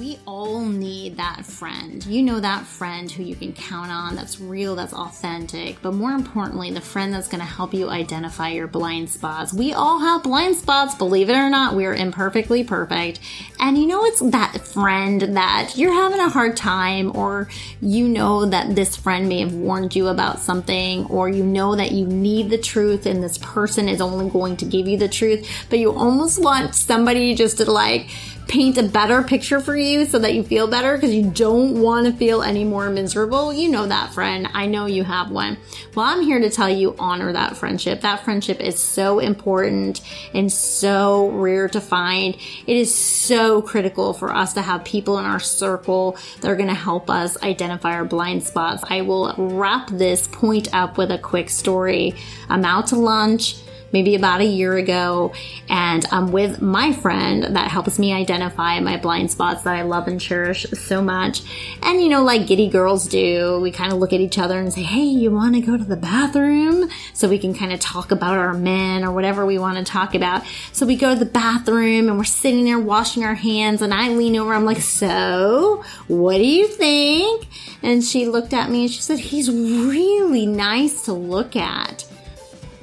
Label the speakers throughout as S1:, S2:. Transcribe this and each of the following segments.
S1: We all need that friend. You know that friend who you can count on, that's real, that's authentic, but more importantly, the friend that's going to help you identify your blind spots. We all have blind spots, believe it or not, we are imperfectly perfect. And you know, it's that friend that you're having a hard time, or you know that this friend may have warned you about something, or you know that you need the truth and this person is only going to give you the truth, but you almost want somebody just to like, paint a better picture for you so that you feel better because you don't want to feel any more miserable. You know that friend. I know you have one. Well, I'm here to tell you honor that friendship. That friendship is so important and so rare to find. It is so critical for us to have people in our circle that are going to help us identify our blind spots. I will wrap this point up with a quick story. I'm out to lunch maybe about a year ago, and I'm with my friend that helps me identify my blind spots that I love and cherish so much. And you know, like giddy girls do, we kind of look at each other and say, Hey, you want to go to the bathroom? So we can kind of talk about our men or whatever we want to talk about. So we go to the bathroom and we're sitting there washing our hands, and I lean over, I'm like, So, what do you think? And she looked at me and she said, He's really nice to look at.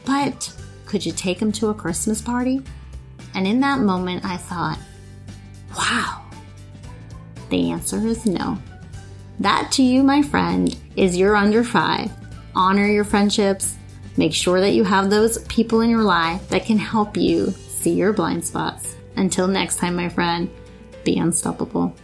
S1: But could you take him to a Christmas party? And in that moment, I thought, wow. The answer is no. That to you, my friend, is your under five. Honor your friendships. Make sure that you have those people in your life that can help you see your blind spots. Until next time, my friend, be unstoppable.